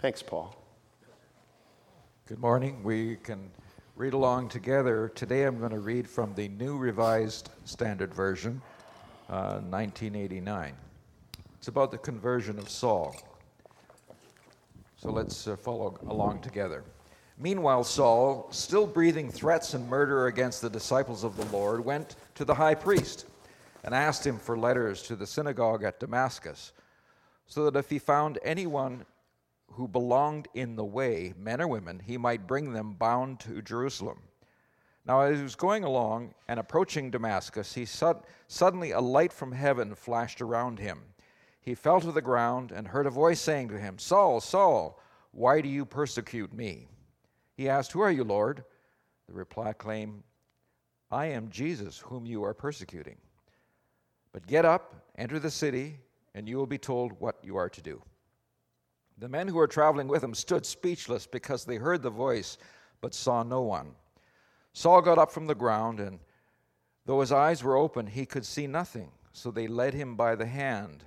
Thanks, Paul. Good morning. We can read along together. Today I'm going to read from the New Revised Standard Version, uh, 1989. It's about the conversion of Saul. So let's uh, follow along together. Meanwhile, Saul, still breathing threats and murder against the disciples of the Lord, went to the high priest and asked him for letters to the synagogue at Damascus, so that if he found anyone who belonged in the way, men or women, he might bring them bound to Jerusalem. Now, as he was going along and approaching Damascus, he sud- suddenly a light from heaven flashed around him. He fell to the ground and heard a voice saying to him, Saul, Saul, why do you persecute me? He asked, Who are you, Lord? The reply claimed, I am Jesus, whom you are persecuting. But get up, enter the city, and you will be told what you are to do. The men who were traveling with him stood speechless because they heard the voice but saw no one. Saul got up from the ground, and though his eyes were open, he could see nothing. So they led him by the hand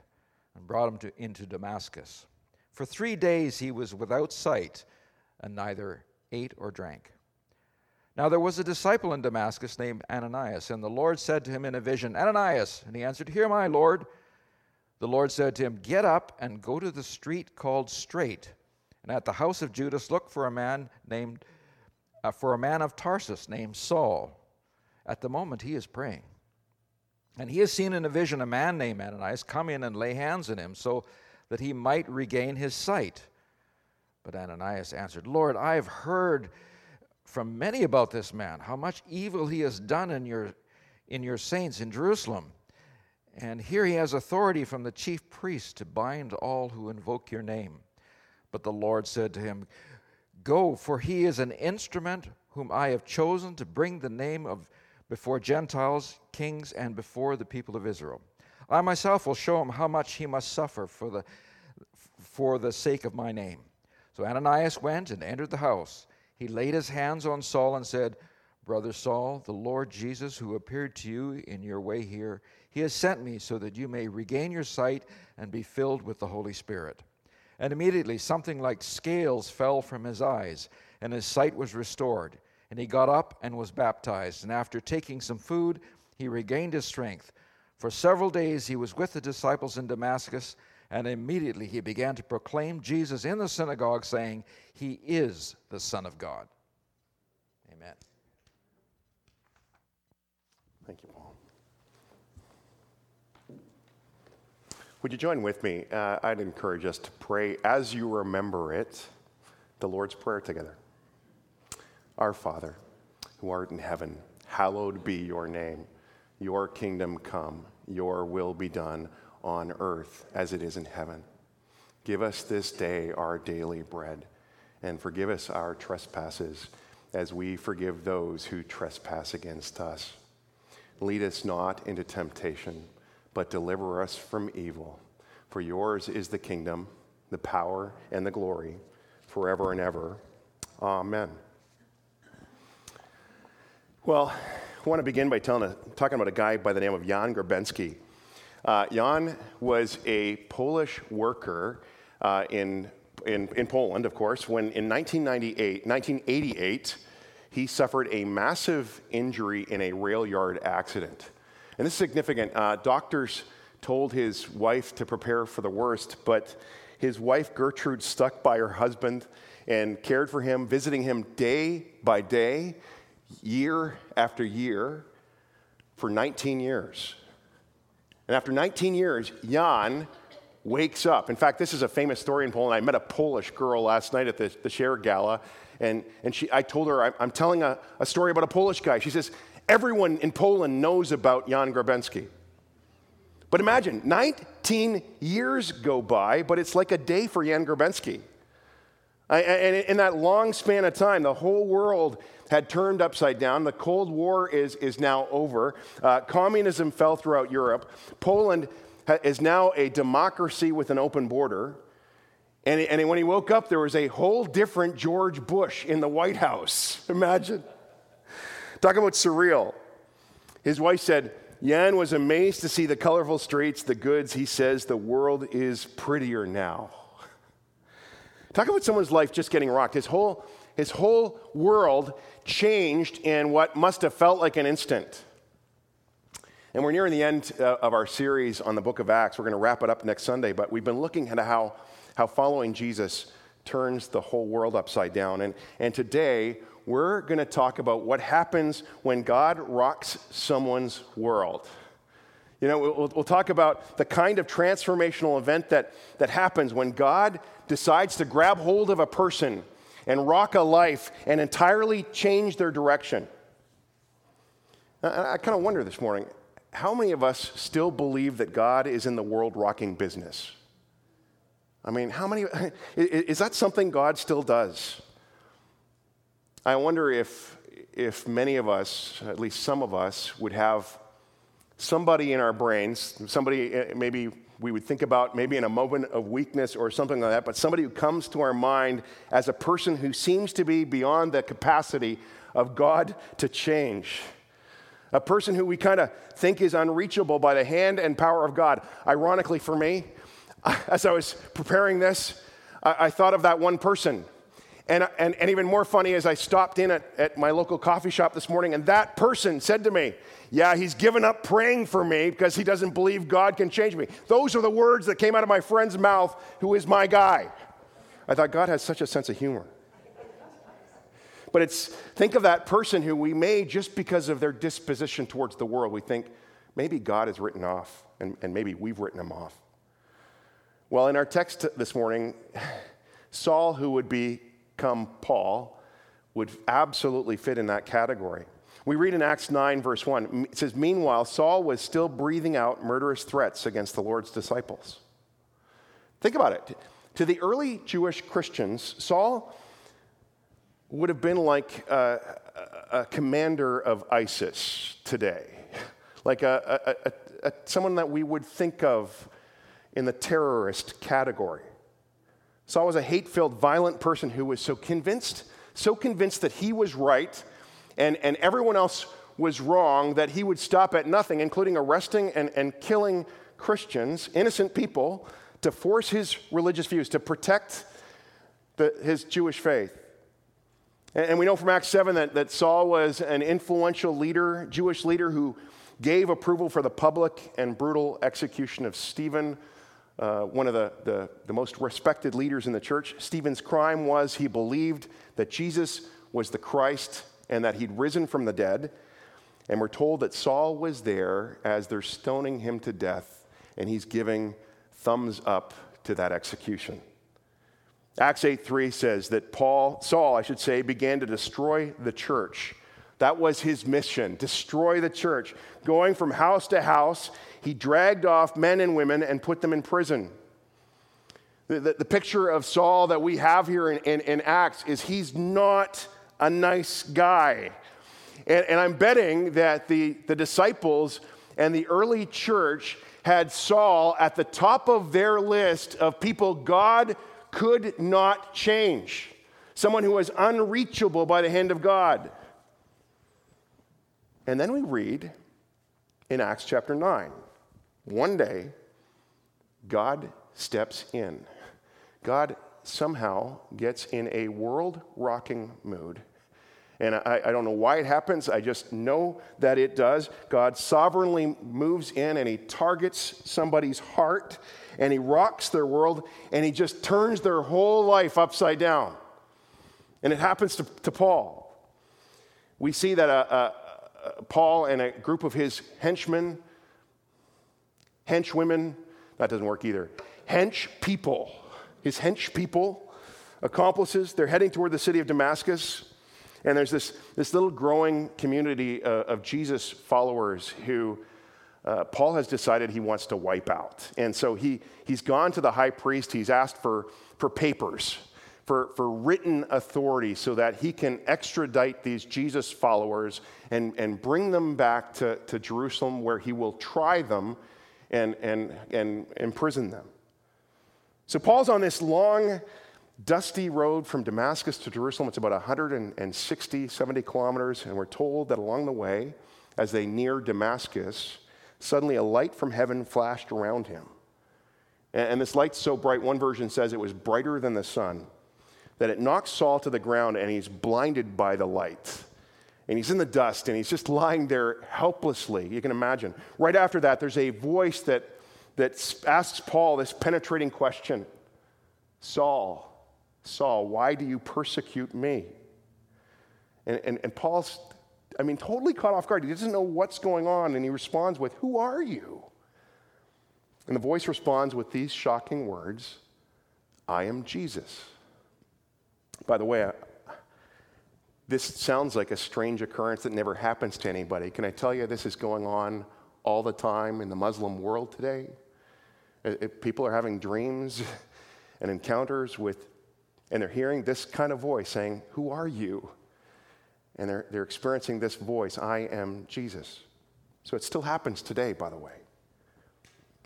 and brought him to, into Damascus. For three days he was without sight and neither ate or drank. Now there was a disciple in Damascus named Ananias, and the Lord said to him in a vision, Ananias. And he answered, Here, my Lord. The Lord said to him, Get up and go to the street called Straight, and at the house of Judas look for a man named uh, for a man of Tarsus named Saul. At the moment he is praying. And he has seen in a vision a man named Ananias come in and lay hands on him so that he might regain his sight. But Ananias answered, Lord, I have heard from many about this man, how much evil he has done in your, in your saints in Jerusalem. And here he has authority from the chief priest to bind all who invoke your name. But the Lord said to him, Go, for he is an instrument whom I have chosen to bring the name of before Gentiles, kings, and before the people of Israel. I myself will show him how much he must suffer for the, for the sake of my name. So Ananias went and entered the house. He laid his hands on Saul and said, Brother Saul, the Lord Jesus, who appeared to you in your way here, he has sent me so that you may regain your sight and be filled with the Holy Spirit. And immediately something like scales fell from his eyes, and his sight was restored. And he got up and was baptized. And after taking some food, he regained his strength. For several days he was with the disciples in Damascus, and immediately he began to proclaim Jesus in the synagogue, saying, He is the Son of God. Amen. Thank you, Paul. Would you join with me? Uh, I'd encourage us to pray as you remember it, the Lord's Prayer together. Our Father, who art in heaven, hallowed be your name. Your kingdom come, your will be done on earth as it is in heaven. Give us this day our daily bread, and forgive us our trespasses as we forgive those who trespass against us. Lead us not into temptation but deliver us from evil. For yours is the kingdom, the power, and the glory forever and ever. Amen. Well, I want to begin by telling a, talking about a guy by the name of Jan Grabensky. Uh, Jan was a Polish worker uh, in, in, in Poland, of course, when in 1998, 1988, he suffered a massive injury in a rail yard accident. And this is significant. Uh, doctors told his wife to prepare for the worst, but his wife Gertrude stuck by her husband and cared for him, visiting him day by day, year after year, for 19 years. And after 19 years, Jan wakes up. In fact, this is a famous story in Poland. I met a Polish girl last night at the, the Share Gala, and, and she, I told her, I'm telling a, a story about a Polish guy. She says, Everyone in Poland knows about Jan Grabensky. But imagine, 19 years go by, but it's like a day for Jan Grabensky. And in that long span of time, the whole world had turned upside down. The Cold War is, is now over. Uh, communism fell throughout Europe. Poland is now a democracy with an open border. And, and when he woke up, there was a whole different George Bush in the White House. Imagine. Talk about surreal. His wife said, Jan was amazed to see the colorful streets, the goods. He says, the world is prettier now. Talk about someone's life just getting rocked. His whole, his whole world changed in what must have felt like an instant. And we're nearing the end uh, of our series on the book of Acts. We're going to wrap it up next Sunday, but we've been looking at how, how following Jesus turns the whole world upside down. And, and today, we're going to talk about what happens when God rocks someone's world. You know, we'll, we'll, talk about the kind of transformational event that, that happens when God decides to grab hold of a person and rock a life and entirely change their direction. I, I kind of wonder this morning how many of us still believe that God is in the world rocking business? I mean, how many, is that something God still does? I wonder if, if many of us, at least some of us, would have somebody in our brains, somebody eh, maybe we would think about maybe in a moment of weakness or something like that, but somebody who comes to our mind as a person who seems to be beyond the capacity of God to change a person who we kind of think is unreachable by the hand and power of God. Ironically, for me, as I was preparing this, I, I thought of that one person. And, and, and even more funny as I stopped in at, at my local coffee shop this morning, and that person said to me, Yeah, he's given up praying for me because he doesn't believe God can change me. Those are the words that came out of my friend's mouth, who is my guy. I thought God has such a sense of humor. But it's, think of that person who we may, just because of their disposition towards the world, we think maybe God is written off and, and maybe we've written him off. Well, in our text this morning, Saul, who would become Paul, would absolutely fit in that category. We read in Acts 9, verse 1, it says, Meanwhile, Saul was still breathing out murderous threats against the Lord's disciples. Think about it. To the early Jewish Christians, Saul would have been like a, a, commander of ISIS today, like a, a, someone that we would think of in the terrorist category. Saul was a hate filled, violent person who was so convinced, so convinced that he was right and, and everyone else was wrong that he would stop at nothing, including arresting and, and killing Christians, innocent people, to force his religious views, to protect the, his Jewish faith. And we know from Acts 7 that, that Saul was an influential leader, Jewish leader, who gave approval for the public and brutal execution of Stephen, uh, one of the, the, the most respected leaders in the church. Stephen's crime was he believed that Jesus was the Christ and that he'd risen from the dead. And we're told that Saul was there as they're stoning him to death, and he's giving thumbs up to that execution. Acts 8:3 says that Paul, Saul, I should say, began to destroy the church. That was his mission, destroy the church. Going from house to house, he dragged off men and women and put them in prison. The, the, the picture of Saul that we have here in, in, in, Acts is he's not a nice guy. And, and I'm betting that the, the disciples and the early church had Saul at the top of their list of people God could not change, someone who was unreachable by the hand of God. And then we read in Acts chapter 9 one day, God steps in. God somehow gets in a world rocking mood. And I, I, don't know why it happens. I just know that it does. God sovereignly moves in and he targets somebody's heart and he rocks their world and he just turns their whole life upside down. And it happens to, to Paul. We see that uh, uh, Paul and a group of his henchmen, henchwomen, that doesn't work either, hench people, his hench people, accomplices, they're heading toward the city of Damascus. And there's this, this little growing community uh, of Jesus followers who uh, Paul has decided he wants to wipe out. And so he, he's gone to the high priest, he's asked for, for papers, for, for written authority, so that he can extradite these Jesus followers and, and bring them back to, to Jerusalem, where he will try them and, and, and imprison them. So Paul's on this long, dusty road from Damascus to Jerusalem. It's about 160, 70 kilometers, and we're told that along the way, as they near Damascus, Suddenly, a light from heaven flashed around him. And, this light's so bright, one version says it was brighter than the sun. That it knocks Saul to the ground and he's blinded by the light. And he's in the dust and he's just lying there helplessly. You can imagine. Right after that, there's a voice that, that asks Paul this penetrating question Saul, Saul, why do you persecute me? And, and, and Paul's, I mean, totally caught off guard. He doesn't know what's going on, and he responds with, Who are you? And the voice responds with these shocking words I am Jesus. By the way, this sounds like a strange occurrence that never happens to anybody. Can I tell you this is going on all the time in the Muslim world today? It, people are having dreams and encounters with, and they're hearing this kind of voice saying, Who are you? And they're, they're experiencing this voice, I am Jesus. So it still happens today, by the way.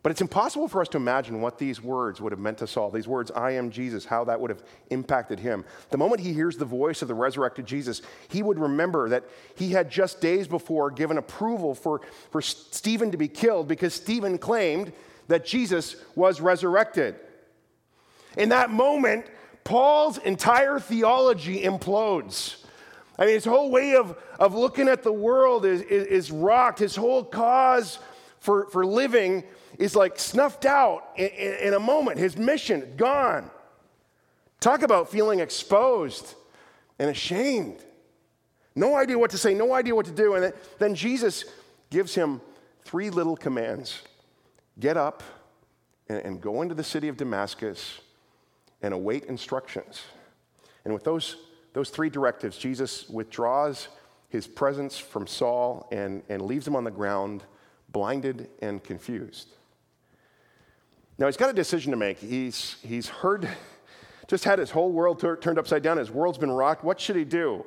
But it's impossible for us to imagine what these words would have meant to Saul. These words, I am Jesus, how that would have impacted him. The moment he hears the voice of the resurrected Jesus, he would remember that he had just days before given approval for, for Stephen to be killed because Stephen claimed that Jesus was resurrected. In that moment, Paul's entire theology implodes. I mean, his whole way of, of looking at the world is, is, is rocked. His whole cause for, for living is like snuffed out in, in, in a moment. His mission gone. Talk about feeling exposed and ashamed. No idea what to say, no idea what to do. And then, Jesus gives him three little commands get up and, and go into the city of Damascus and await instructions. And with those, those three directives, Jesus withdraws his presence from Saul and, and leaves him on the ground, blinded and confused. Now, he's got a decision to make. He's, he's heard, just had his whole world tur- turned upside down. His world's been rocked. What should he do?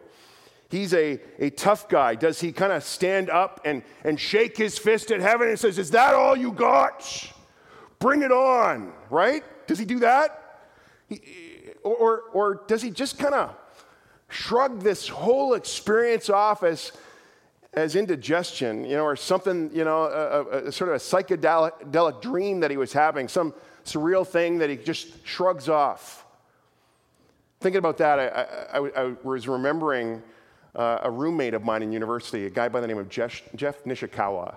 He's a, a tough guy. Does he kind of stand up and, and shake his fist at heaven and says, Is that all you got? Bring it on, right? Does he do that? he or, or does he just kind of shrug this whole experience off as, as indigestion, you know, or something, you know, a, a, sort of a psychedelic dream that he was having, some surreal thing that he just shrugs off? Thinking about that, I, I, I was remembering uh, a roommate of mine in university, a guy by the name of Jeff, Jeff Nishikawa.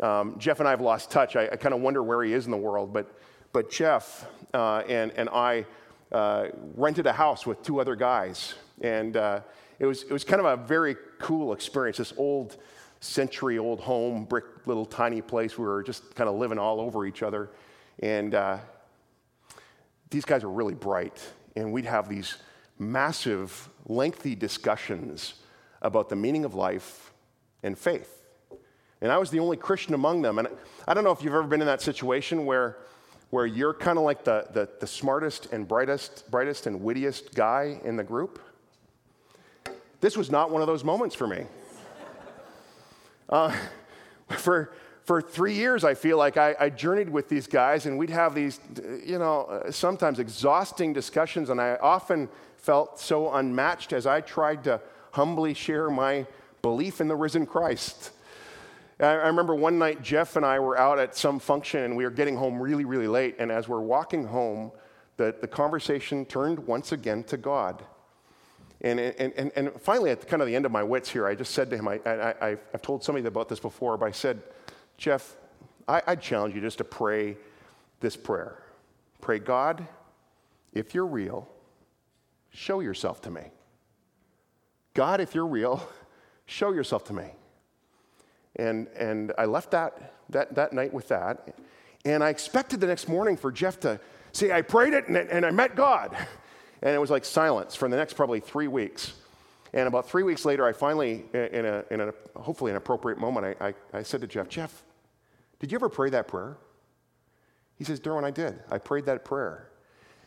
Um, Jeff and I have lost touch. I, I kind of wonder where he is in the world, but but Jeff uh, and, and I uh, rented a house with two other guys. And uh, it, was, it was kind of a very cool experience. This old, century old home, brick little tiny place. We were just kind of living all over each other. And uh, these guys were really bright. And we'd have these massive, lengthy discussions about the meaning of life and faith. And I was the only Christian among them. And I don't know if you've ever been in that situation where where you're kind of like the, the, the, smartest and brightest, brightest and wittiest guy in the group. This was not one of those moments for me. Uh, for, for three years, I feel like I, I, journeyed with these guys, and we'd have these, you know, uh, sometimes exhausting discussions, and I often felt so unmatched as I tried to humbly share my belief in the risen Christ. I remember one night Jeff and I were out at some function and we were getting home really, really late. And as we're walking home, the, the conversation turned once again to God. And, and, and, and finally, at the, kind of the end of my wits here, I just said to him, I, I, I've told somebody about this before, but I said, Jeff, I, I challenge you just to pray this prayer. Pray, God, if you're real, show yourself to me. God, if you're real, show yourself to me. And, and I left that, that, that night with that. And I expected the next morning for Jeff to say, I prayed it and, and I met God. And it was like silence for the next probably three weeks. And about three weeks later, I finally, in a, in a hopefully an appropriate moment, I, I, I said to Jeff, Jeff, did you ever pray that prayer? He says, Durwin, I did. I prayed that prayer.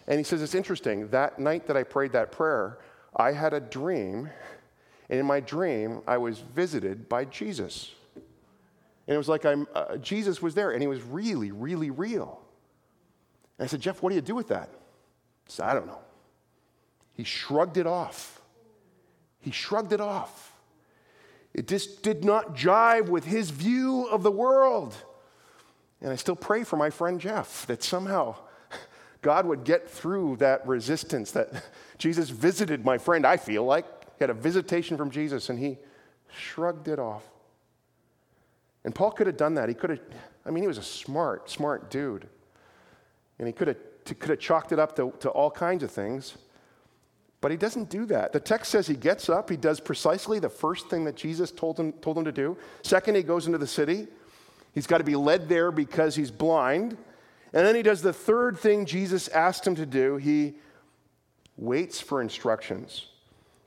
And he says, It's interesting. That night that I prayed that prayer, I had a dream. And in my dream, I was visited by Jesus. And it was like I'm, uh, Jesus was there, and he was really, really real. And I said, Jeff, what do you do with that? He said, I don't know. He shrugged it off. He shrugged it off. It just did not jive with his view of the world. And I still pray for my friend Jeff that somehow God would get through that resistance that Jesus visited my friend, I feel like. He had a visitation from Jesus and he shrugged it off. And Paul could have done that. He could have, I mean, he was a smart, smart dude. And he could have, could have chalked it up to, to all kinds of things. But he doesn't do that. The text says he gets up, he does precisely the first thing that Jesus told him, told him to do. Second, he goes into the city. He's got to be led there because he's blind. And then he does the third thing Jesus asked him to do he waits for instructions.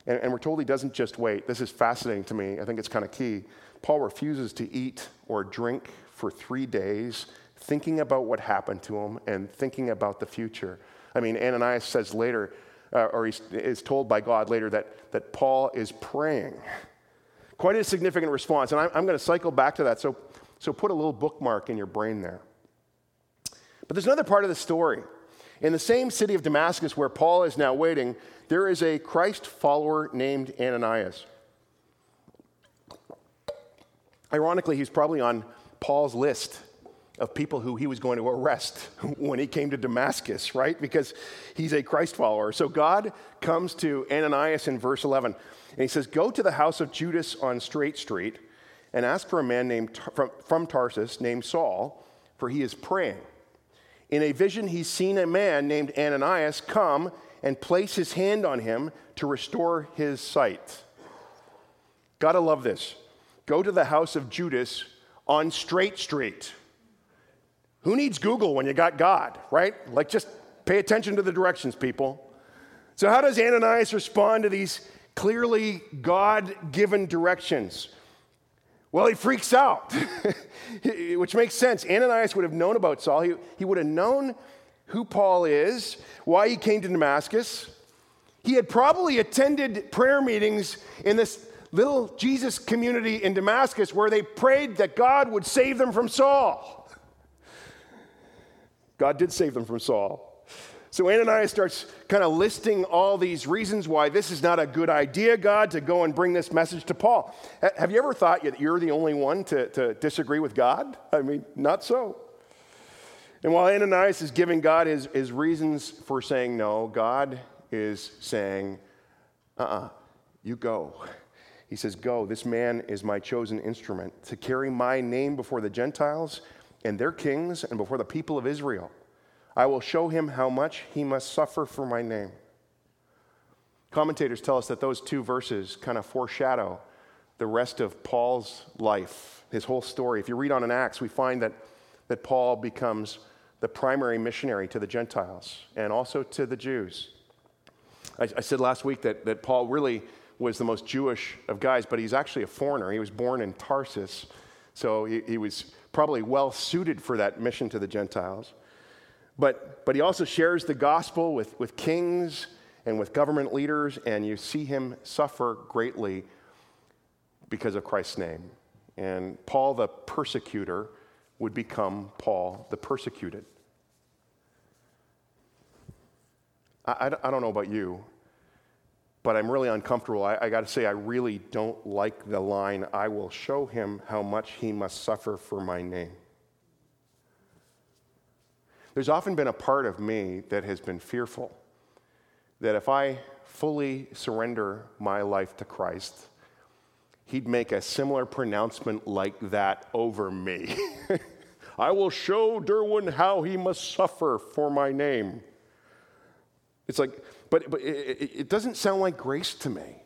And, and we're told he doesn't just wait. This is fascinating to me. I think it's kind of key. Paul refuses to eat or drink for three days, thinking about what happened to him and thinking about the future. I mean, Ananias says later, uh, or he is told by God later, that, that Paul is praying. Quite a significant response. And I'm, I'm going to cycle back to that. So, so put a little bookmark in your brain there. But there's another part of the story. In the same city of Damascus where Paul is now waiting, there is a Christ follower named Ananias. Ironically, he's probably on Paul's list of people who he was going to arrest when he came to Damascus, right? Because he's a Christ follower. So God comes to Ananias in verse 11, and he says, Go to the house of Judas on Straight Street and ask for a man named, from, from Tarsus named Saul, for he is praying. In a vision, he's seen a man named Ananias come and place his hand on him to restore his sight. Gotta love this. Go to the house of Judas on Straight Street. Who needs Google when you got God, right? Like, just pay attention to the directions, people. So, how does Ananias respond to these clearly God given directions? Well, he freaks out, which makes sense. Ananias would have known about Saul. He, he would have known who Paul is, why he came to Damascus. He had probably attended prayer meetings in this little Jesus community in Damascus where they prayed that God would save them from Saul. God did save them from Saul. So Ananias starts kind of listing all these reasons why this is not a good idea, God, to go and bring this message to Paul. Have you ever thought that you're the only one to, to disagree with God? I mean, not so. And while Ananias is giving God his, his reasons for saying no, God is saying, uh uh-uh, uh you go. He says, Go, this man is my chosen instrument to carry my name before the Gentiles and their kings and before the people of Israel. I will show him how much he must suffer for my name. Commentators tell us that those two verses kind of foreshadow the rest of Paul's life, his whole story. If you read on in Acts, we find that, that Paul becomes the primary missionary to the Gentiles and also to the Jews. I, I said last week that, that Paul really was the most Jewish of guys, but he's actually a foreigner. He was born in Tarsus, so he, he was probably well suited for that mission to the Gentiles. But, but he also shares the gospel with, with kings and with government leaders, and you see him suffer greatly because of Christ's name. And Paul the persecutor would become Paul the persecuted. I, I, I don't know about you, but I'm really uncomfortable. I, I got to say, I really don't like the line, I will show him how much he must suffer for my name. There's often been a part of me that has been fearful that if I fully surrender my life to Christ, he'd make a similar pronouncement like that over me. I will show Durwin how he must suffer for my name. It's like, but, but it, it doesn't sound like grace to me.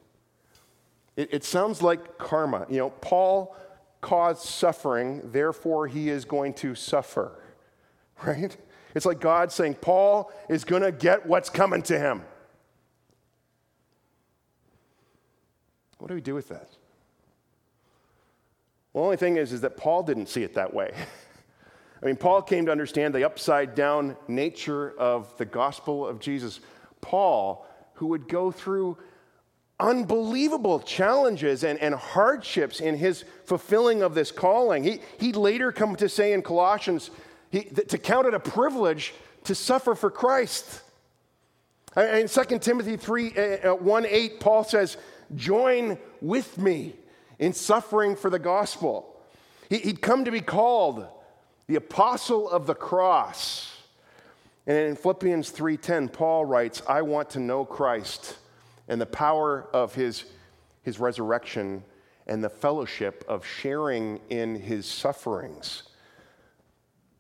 It, it sounds like karma. You know, Paul caused suffering, therefore he is going to suffer, right? It's like God saying, Paul is going to get what's coming to him. What do we do with that? Well, the only thing is, is that Paul didn't see it that way. I mean, Paul came to understand the upside down nature of the gospel of Jesus. Paul, who would go through unbelievable challenges and, and hardships in his fulfilling of this calling. He, he later come to say in Colossians he, to count it a privilege to suffer for Christ. In 2 Timothy 3 uh, uh, 1 8, Paul says, Join with me in suffering for the gospel. He, he'd come to be called the apostle of the cross. And in Philippians 3:10, Paul writes, I want to know Christ and the power of his, his resurrection and the fellowship of sharing in his sufferings.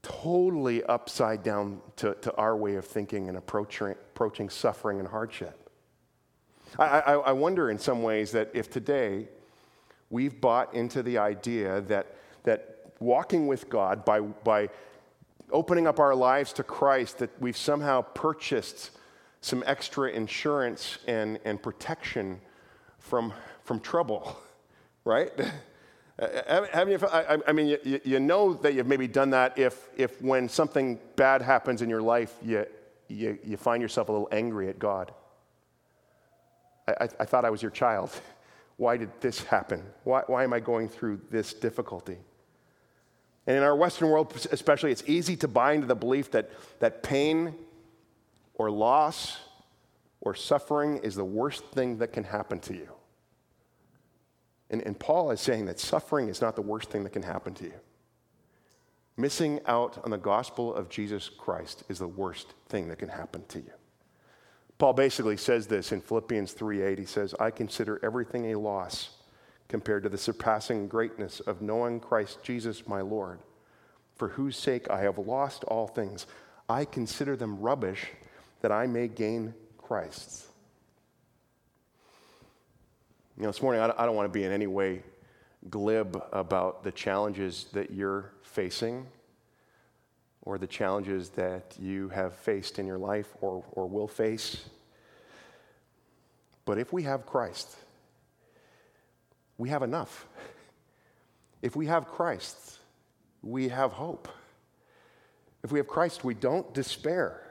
Totally upside down to, to our way of thinking and approaching, approaching suffering and hardship. I, I, I wonder in some ways that if today we've bought into the idea that, that walking with God by, by opening up our lives to Christ, that we've somehow purchased some extra insurance and, and protection from, from trouble, right? Haven't you, I, I mean, you, you, know that you've maybe done that if, if when something bad happens in your life, you, you, you find yourself a little angry at God. I, I, thought I was your child. Why did this happen? Why, why am I going through this difficulty? And in our Western world, especially, it's easy to buy into the belief that, that pain or loss or suffering is the worst thing that can happen to you. And, and Paul is saying that suffering is not the worst thing that can happen to you. Missing out on the gospel of Jesus Christ is the worst thing that can happen to you. Paul basically says this in Philippians 3:8. He says, "I consider everything a loss compared to the surpassing greatness of knowing Christ Jesus my Lord, for whose sake I have lost all things. I consider them rubbish that I may gain Christ." You know, this morning I don't want to be in any way glib about the challenges that you're facing or the challenges that you have faced in your life or, or will face. But if we have Christ, we have enough. If we have Christ, we have hope. If we have Christ, we don't despair.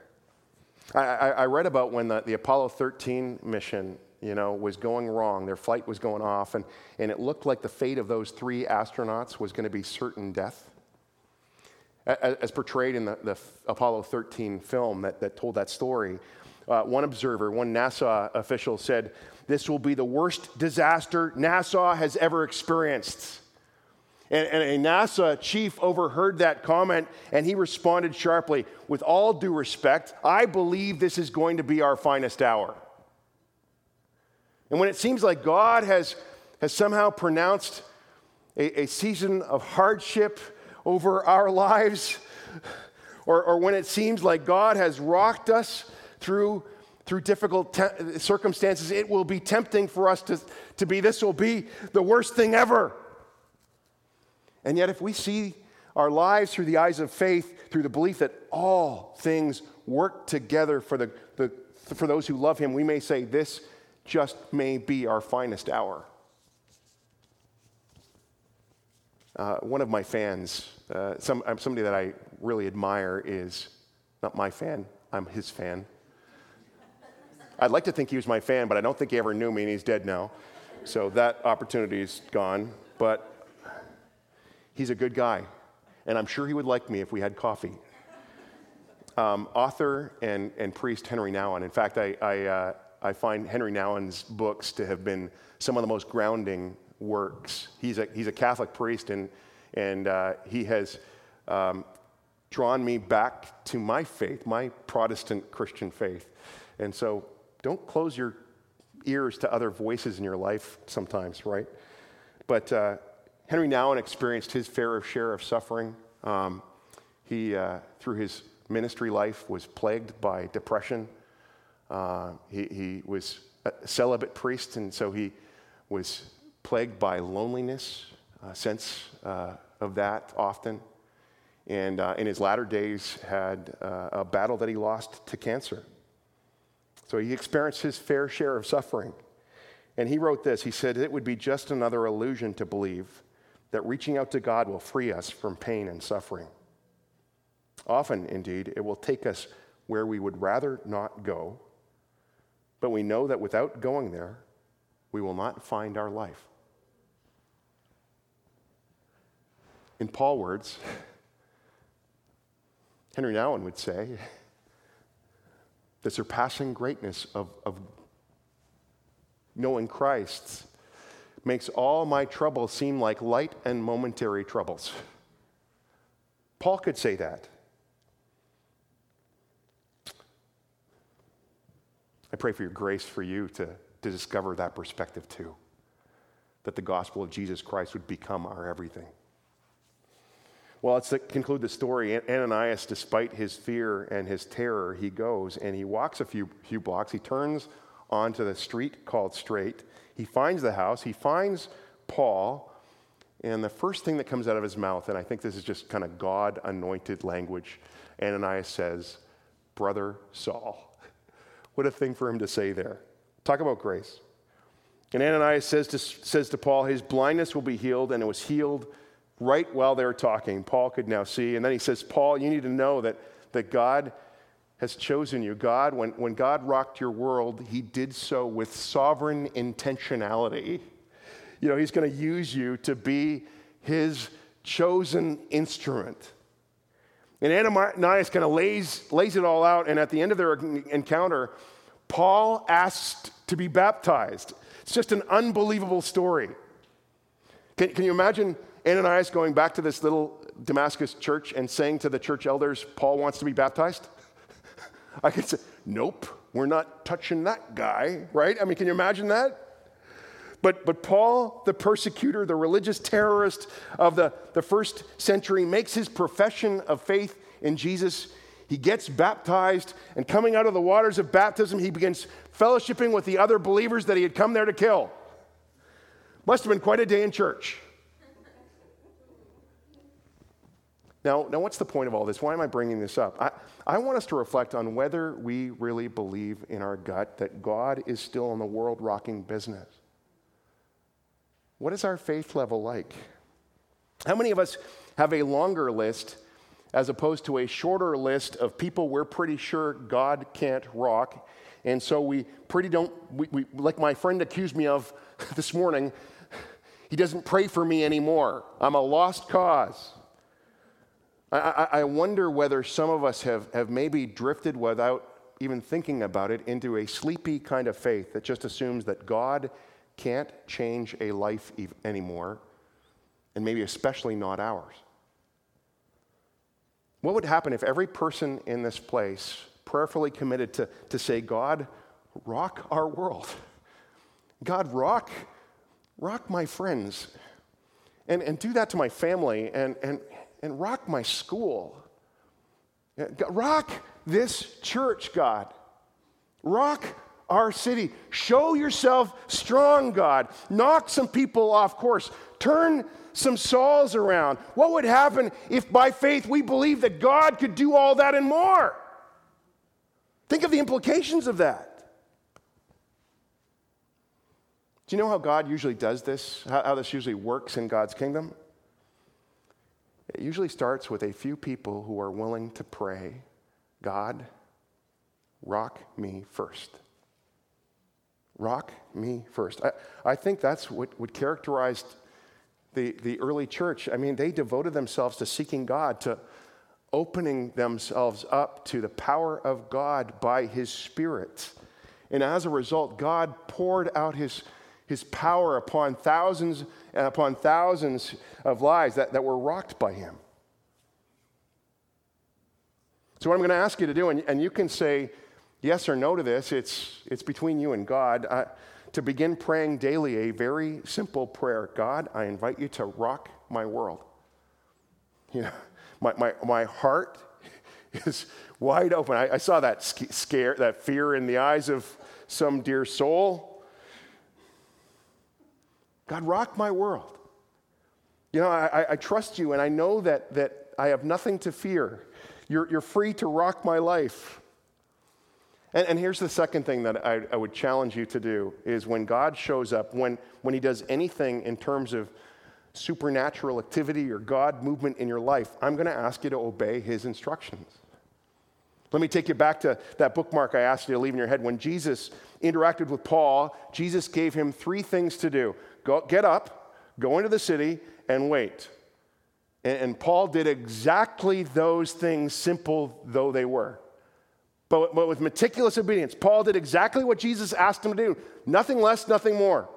I, I, I read about when the, the Apollo 13 mission you know, was going wrong. Their flight was going off, and, and it looked like the fate of those three astronauts was going to be certain death as portrayed in the, the Apollo 13 film that, that told that story. Uh, one observer, one NASA official said, This will be the worst disaster NASA has ever experienced. And, and, a NASA chief overheard that comment and he responded sharply With all due respect, I believe this is going to be our finest hour. And when it seems like God has, has somehow pronounced a, a season of hardship, over our lives, or, or when it seems like God has rocked us through, through difficult te- circumstances, it will be tempting for us to, to be this will be the worst thing ever. And yet, if we see our lives through the eyes of faith, through the belief that all things work together for, the, the, for those who love Him, we may say, This just may be our finest hour. Uh, one of my fans, uh, some, somebody that I really admire, is not my fan, I'm his fan. I'd like to think he was my fan, but I don't think he ever knew me, and he's dead now. So that opportunity's gone. But he's a good guy, and I'm sure he would like me if we had coffee. Um, author and, and priest Henry Nouwen. In fact, I, I, uh, I find Henry Nouwen's books to have been some of the most grounding works. He's a, he's a Catholic priest, and, and uh, he has um, drawn me back to my faith, my Protestant Christian faith. And so don't close your ears to other voices in your life sometimes, right? But uh, Henry Nouwen experienced his fair share of suffering. Um, he, uh, through his ministry life, was plagued by depression. Uh, he, he was a celibate priest, and so he was plagued by loneliness, a sense uh, of that often. And uh, in his latter days, had uh, a battle that he lost to cancer. So he experienced his fair share of suffering. And he wrote this He said, It would be just another illusion to believe that reaching out to God will free us from pain and suffering. Often, indeed, it will take us where we would rather not go, but we know that without going there, we will not find our life. In Paul's words, Henry Nouwen would say, the surpassing greatness of, of knowing Christ makes all my troubles seem like light and momentary troubles. Paul could say that. I pray for your grace for you to, to discover that perspective too, that the gospel of Jesus Christ would become our everything. Well, let's conclude the story. Ananias, despite his fear and his terror, he goes and he walks a few, few blocks. He turns onto the street called Straight. He finds the house. He finds Paul. And the first thing that comes out of his mouth, and I think this is just kind of God anointed language, Ananias says, Brother Saul. What a thing for him to say there. Talk about grace. And Ananias says to, says to Paul, his blindness will be healed, and it was healed right while they're talking. Paul could now see. And then he says, Paul, you need to know that, that God has chosen you. God, when, when God rocked your world, he did so with sovereign intentionality. You know, he's going to use you to be his chosen instrument. And Ananias kind of lays, lays it all out, and at the end of their encounter, Paul asked to be baptized. It's just an unbelievable story. Can, can you imagine Ananias going back to this little Damascus church and saying to the church elders, Paul wants to be baptized? I could say, nope, we're not touching that guy, right? I mean, can you imagine that? But, but Paul, the persecutor, the religious terrorist of the, the first century, makes his profession of faith in Jesus. He gets baptized, and coming out of the waters of baptism, he begins fellowshipping with the other believers that he had come there to kill. Must have been quite a day in church. Now, now, what's the point of all this? Why am I bringing this up? I, I want us to reflect on whether we really believe in our gut that God is still in the world rocking business. What is our faith level like? How many of us have a longer list as opposed to a shorter list of people we're pretty sure God can't rock? And so we pretty don't, we, we, like my friend accused me of this morning, he doesn't pray for me anymore. I'm a lost cause. I, I, wonder whether some of us have, have maybe drifted without even thinking about it into a sleepy kind of faith that just assumes that God can't change a life anymore, and maybe especially not ours. What would happen if every person in this place prayerfully committed to, to say, God, rock our world? God, rock, rock my friends. And, and do that to my family and, and, and rock my school. Rock this church, God. Rock our city. Show yourself strong, God. Knock some people off course. Turn some Sauls around. What would happen if by faith we believe that God could do all that and more? Think of the implications of that. Do you know how God usually does this? How, how this usually works in God's kingdom? It usually starts with a few people who are willing to pray, God, rock me first. Rock me first. I, I think that's what, what characterized the, the early church. I mean, they devoted themselves to seeking God, to opening themselves up to the power of God by His Spirit. And as a result, God poured out His his power upon thousands and upon thousands of lives that, that were rocked by him. So, what I'm going to ask you to do, and, and you can say yes or no to this, it's, it's between you and God, uh, to begin praying daily a very simple prayer God, I invite you to rock my world. You know, my, my, my heart is wide open. I, I saw that scare, that fear in the eyes of some dear soul. God, rock my world. You know, I, I, trust you and I know that, that I have nothing to fear. You're, you're free to rock my life. And, and here's the second thing that I, I would challenge you to do is when God shows up, when, when he does anything in terms of supernatural activity or God movement in your life, I'm going to ask you to obey his instructions. Let me take you back to that bookmark I asked you to leave in your head. When Jesus interacted with Paul, Jesus gave him three things to do go, get up, go into the city, and wait. And, and Paul did exactly those things, simple though they were. But, but with meticulous obedience, Paul did exactly what Jesus asked him to do nothing less, nothing more.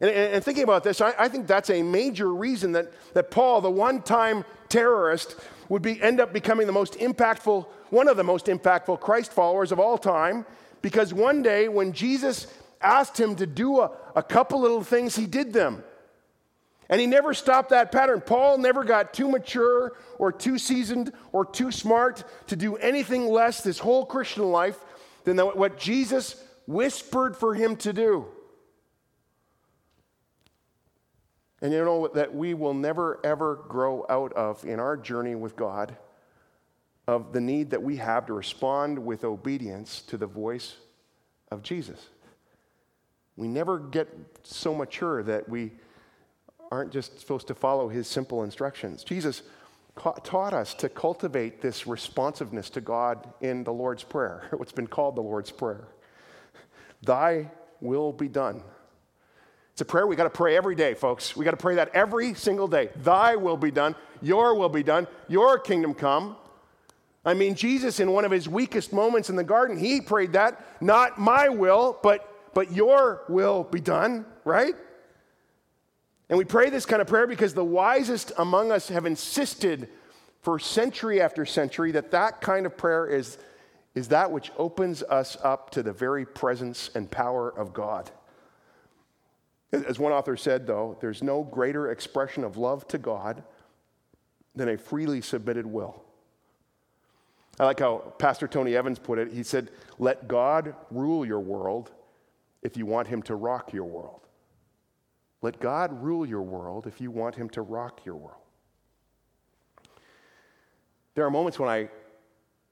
And, and, and thinking about this, I, I, think that's a major reason that, that Paul, the one time terrorist, would be, end up becoming the most impactful, one of the most impactful Christ followers of all time because one day when Jesus asked him to do a, a couple little things, he did them. And he never stopped that pattern. Paul never got too mature or too seasoned or too smart to do anything less this whole Christian life than what Jesus whispered for him to do. And you know that we will never ever grow out of in our journey with God of the need that we have to respond with obedience to the voice of Jesus. We never get so mature that we aren't just supposed to follow his simple instructions. Jesus taught us to cultivate this responsiveness to God in the Lord's Prayer, what's been called the Lord's Prayer. Thy will be done it's a prayer we got to pray every day, folks. We got to pray that every single day. Thy will be done, your will be done, your kingdom come. I mean, Jesus, in one of his weakest moments in the garden, he prayed that, not my will, but, but your will be done, right? And we pray this kind of prayer because the wisest among us have insisted for century after century that that kind of prayer is, is that which opens us up to the very presence and power of God. As one author said, though, there's no greater expression of love to God than a freely submitted will. I like how Pastor Tony Evans put it. He said, Let God rule your world if you want him to rock your world. Let God rule your world if you want him to rock your world. There are moments when I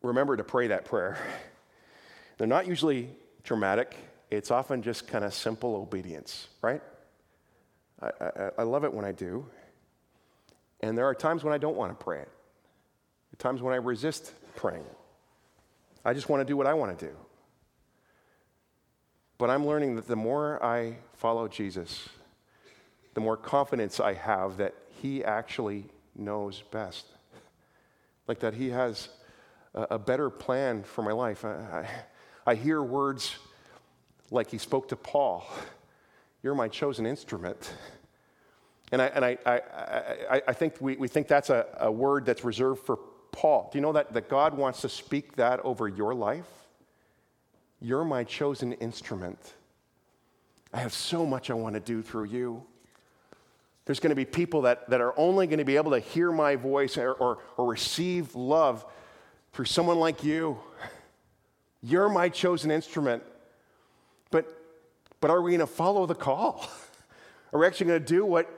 remember to pray that prayer. They're not usually dramatic, it's often just kind of simple obedience, right? I, I, I love it when I do. And there are times when I don't want to pray it. There are times when I resist praying it. I just want to do what I want to do. But I'm learning that the more I follow Jesus, the more confidence I have that He actually knows best. Like that He has a, a better plan for my life. I, I, I hear words like He spoke to Paul you're my chosen instrument. And I, and I, I, I, I think we, we think that's a, a word that's reserved for Paul. Do you know that, that God wants to speak that over your life? You're my chosen instrument. I have so much I want to do through you. There's going to be people that, that are only going to be able to hear my voice or, or, or receive love through someone like you. You're my chosen instrument. But but are we going to follow the call? Are we actually going to do what,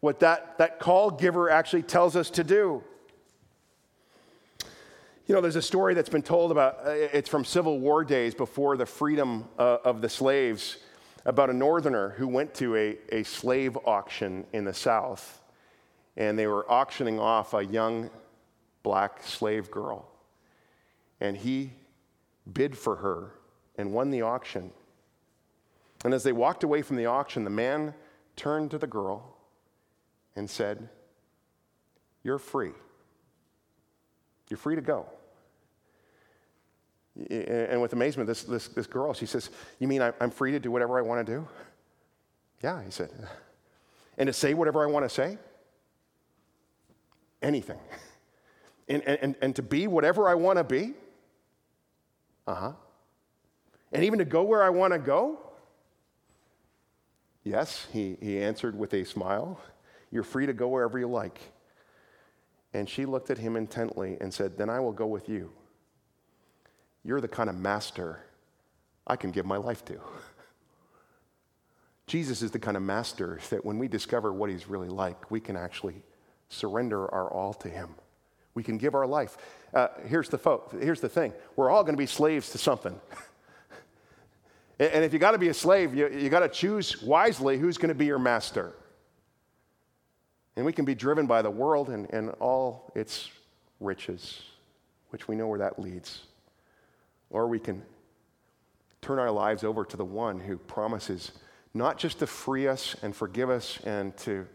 what that, that call giver actually tells us to do? You know, there's a story that's been told about, uh, it's from Civil War days before the freedom uh, of the slaves, about a northerner who went to a, a slave auction in the South. And they were auctioning off a young black slave girl. And he bid for her and won the auction. And as they walked away from the auction, the man turned to the girl and said, You're free. You're free to go. And with amazement, this, this, this girl, she says, You mean I'm free to do whatever I want to do? Yeah, he said. And to say whatever I want to say? Anything. And, and, and to be whatever I want to be? Uh huh. And even to go where I want to go? Yes, he, he answered with a smile. You're free to go wherever you like. And she looked at him intently and said, Then I will go with you. You're the kind of master I can give my life to. Jesus is the kind of master that when we discover what he's really like, we can actually surrender our all to him. We can give our life. Uh, here's, the fo- here's the thing we're all going to be slaves to something. And if you got to be a slave, you, you got to choose wisely who's going to be your master. And we can be driven by the world and, and all its riches, which we know where that leads. Or we can turn our lives over to the one who promises not just to free us and forgive us and to,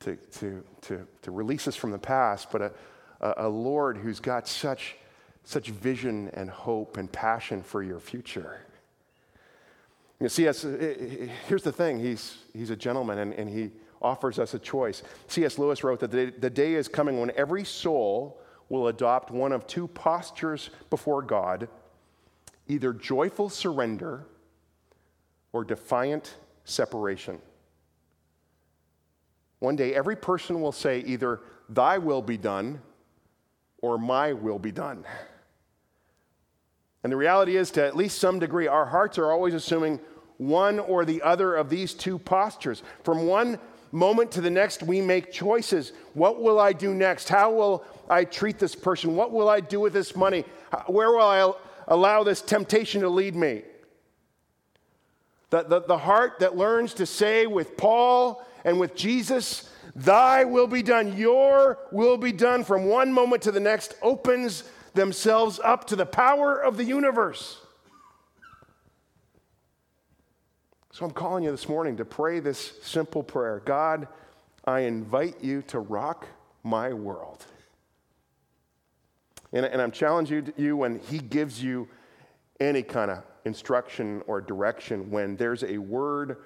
to, to, to, to release us from the past, but a, a, Lord who's got such, such vision and hope and passion for your future. You C.S., here's the thing he's, he's a gentleman and, and he offers us a choice. C.S. Lewis wrote that the, the day is coming when every soul will adopt one of two postures before God either joyful surrender or defiant separation. One day, every person will say either, Thy will be done, or My will be done. And the reality is, to at least some degree, our hearts are always assuming one or the other of these two postures. From one moment to the next, we make choices. What will I do next? How will I treat this person? What will I do with this money? Where will I allow this temptation to lead me? The, the, the heart that learns to say with Paul and with Jesus, Thy will be done, your will be done from one moment to the next, opens themselves up to the power of the universe. So I'm calling you this morning to pray this simple prayer God, I invite you to rock my world. And, and I'm challenging you when He gives you any kind of instruction or direction, when there's a word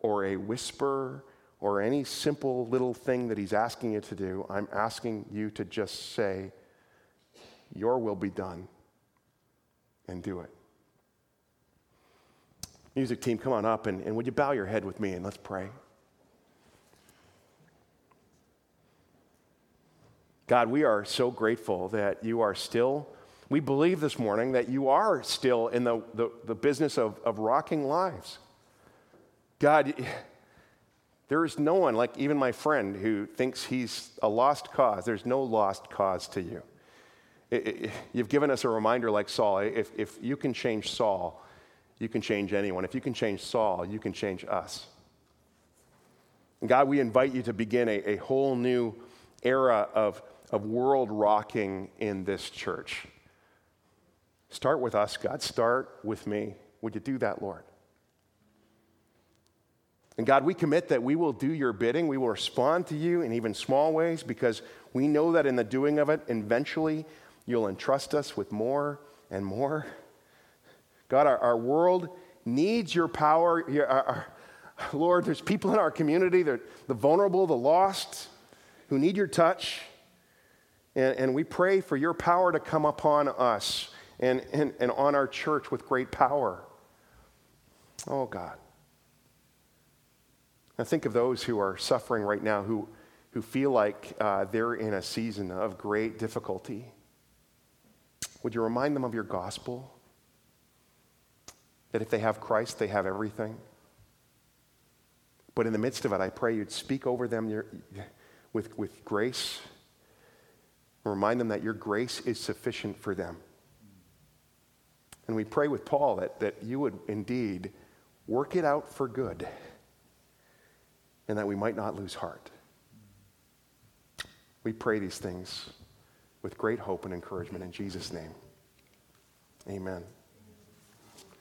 or a whisper or any simple little thing that He's asking you to do, I'm asking you to just say, Your will be done, and do it. Music team, come on up and, and would you bow your head with me and let's pray. God, we are so grateful that you are still, we believe this morning that you are still in the, the, the business of, of rocking lives. God, there is no one, like even my friend, who thinks he's a lost cause. There's no lost cause to you. It, it, you've given us a reminder like Saul. If, if you can change Saul, you can change anyone. If you can change Saul, you can change us. And God, we invite you to begin a, a whole new era of, of world rocking in this church. Start with us, God. Start with me. Would you do that, Lord? And God, we commit that we will do your bidding. We will respond to you in even small ways because we know that in the doing of it, eventually you'll entrust us with more and more. God, our, our world needs your power. Your, our, our, Lord, there's people in our community, the vulnerable, the lost, who need your touch. And, and we pray for your power to come upon us and, and, and on our church with great power. Oh, God. Now, think of those who are suffering right now who, who feel like uh, they're in a season of great difficulty. Would you remind them of your gospel? that if they have Christ, they have everything. But in the midst of it, I pray you'd speak over them your, with, with grace. Remind them that your grace is sufficient for them. And we pray with Paul that, that you would indeed work it out for good and that we might not lose heart. We pray these things with great hope and encouragement in Jesus' name. Amen.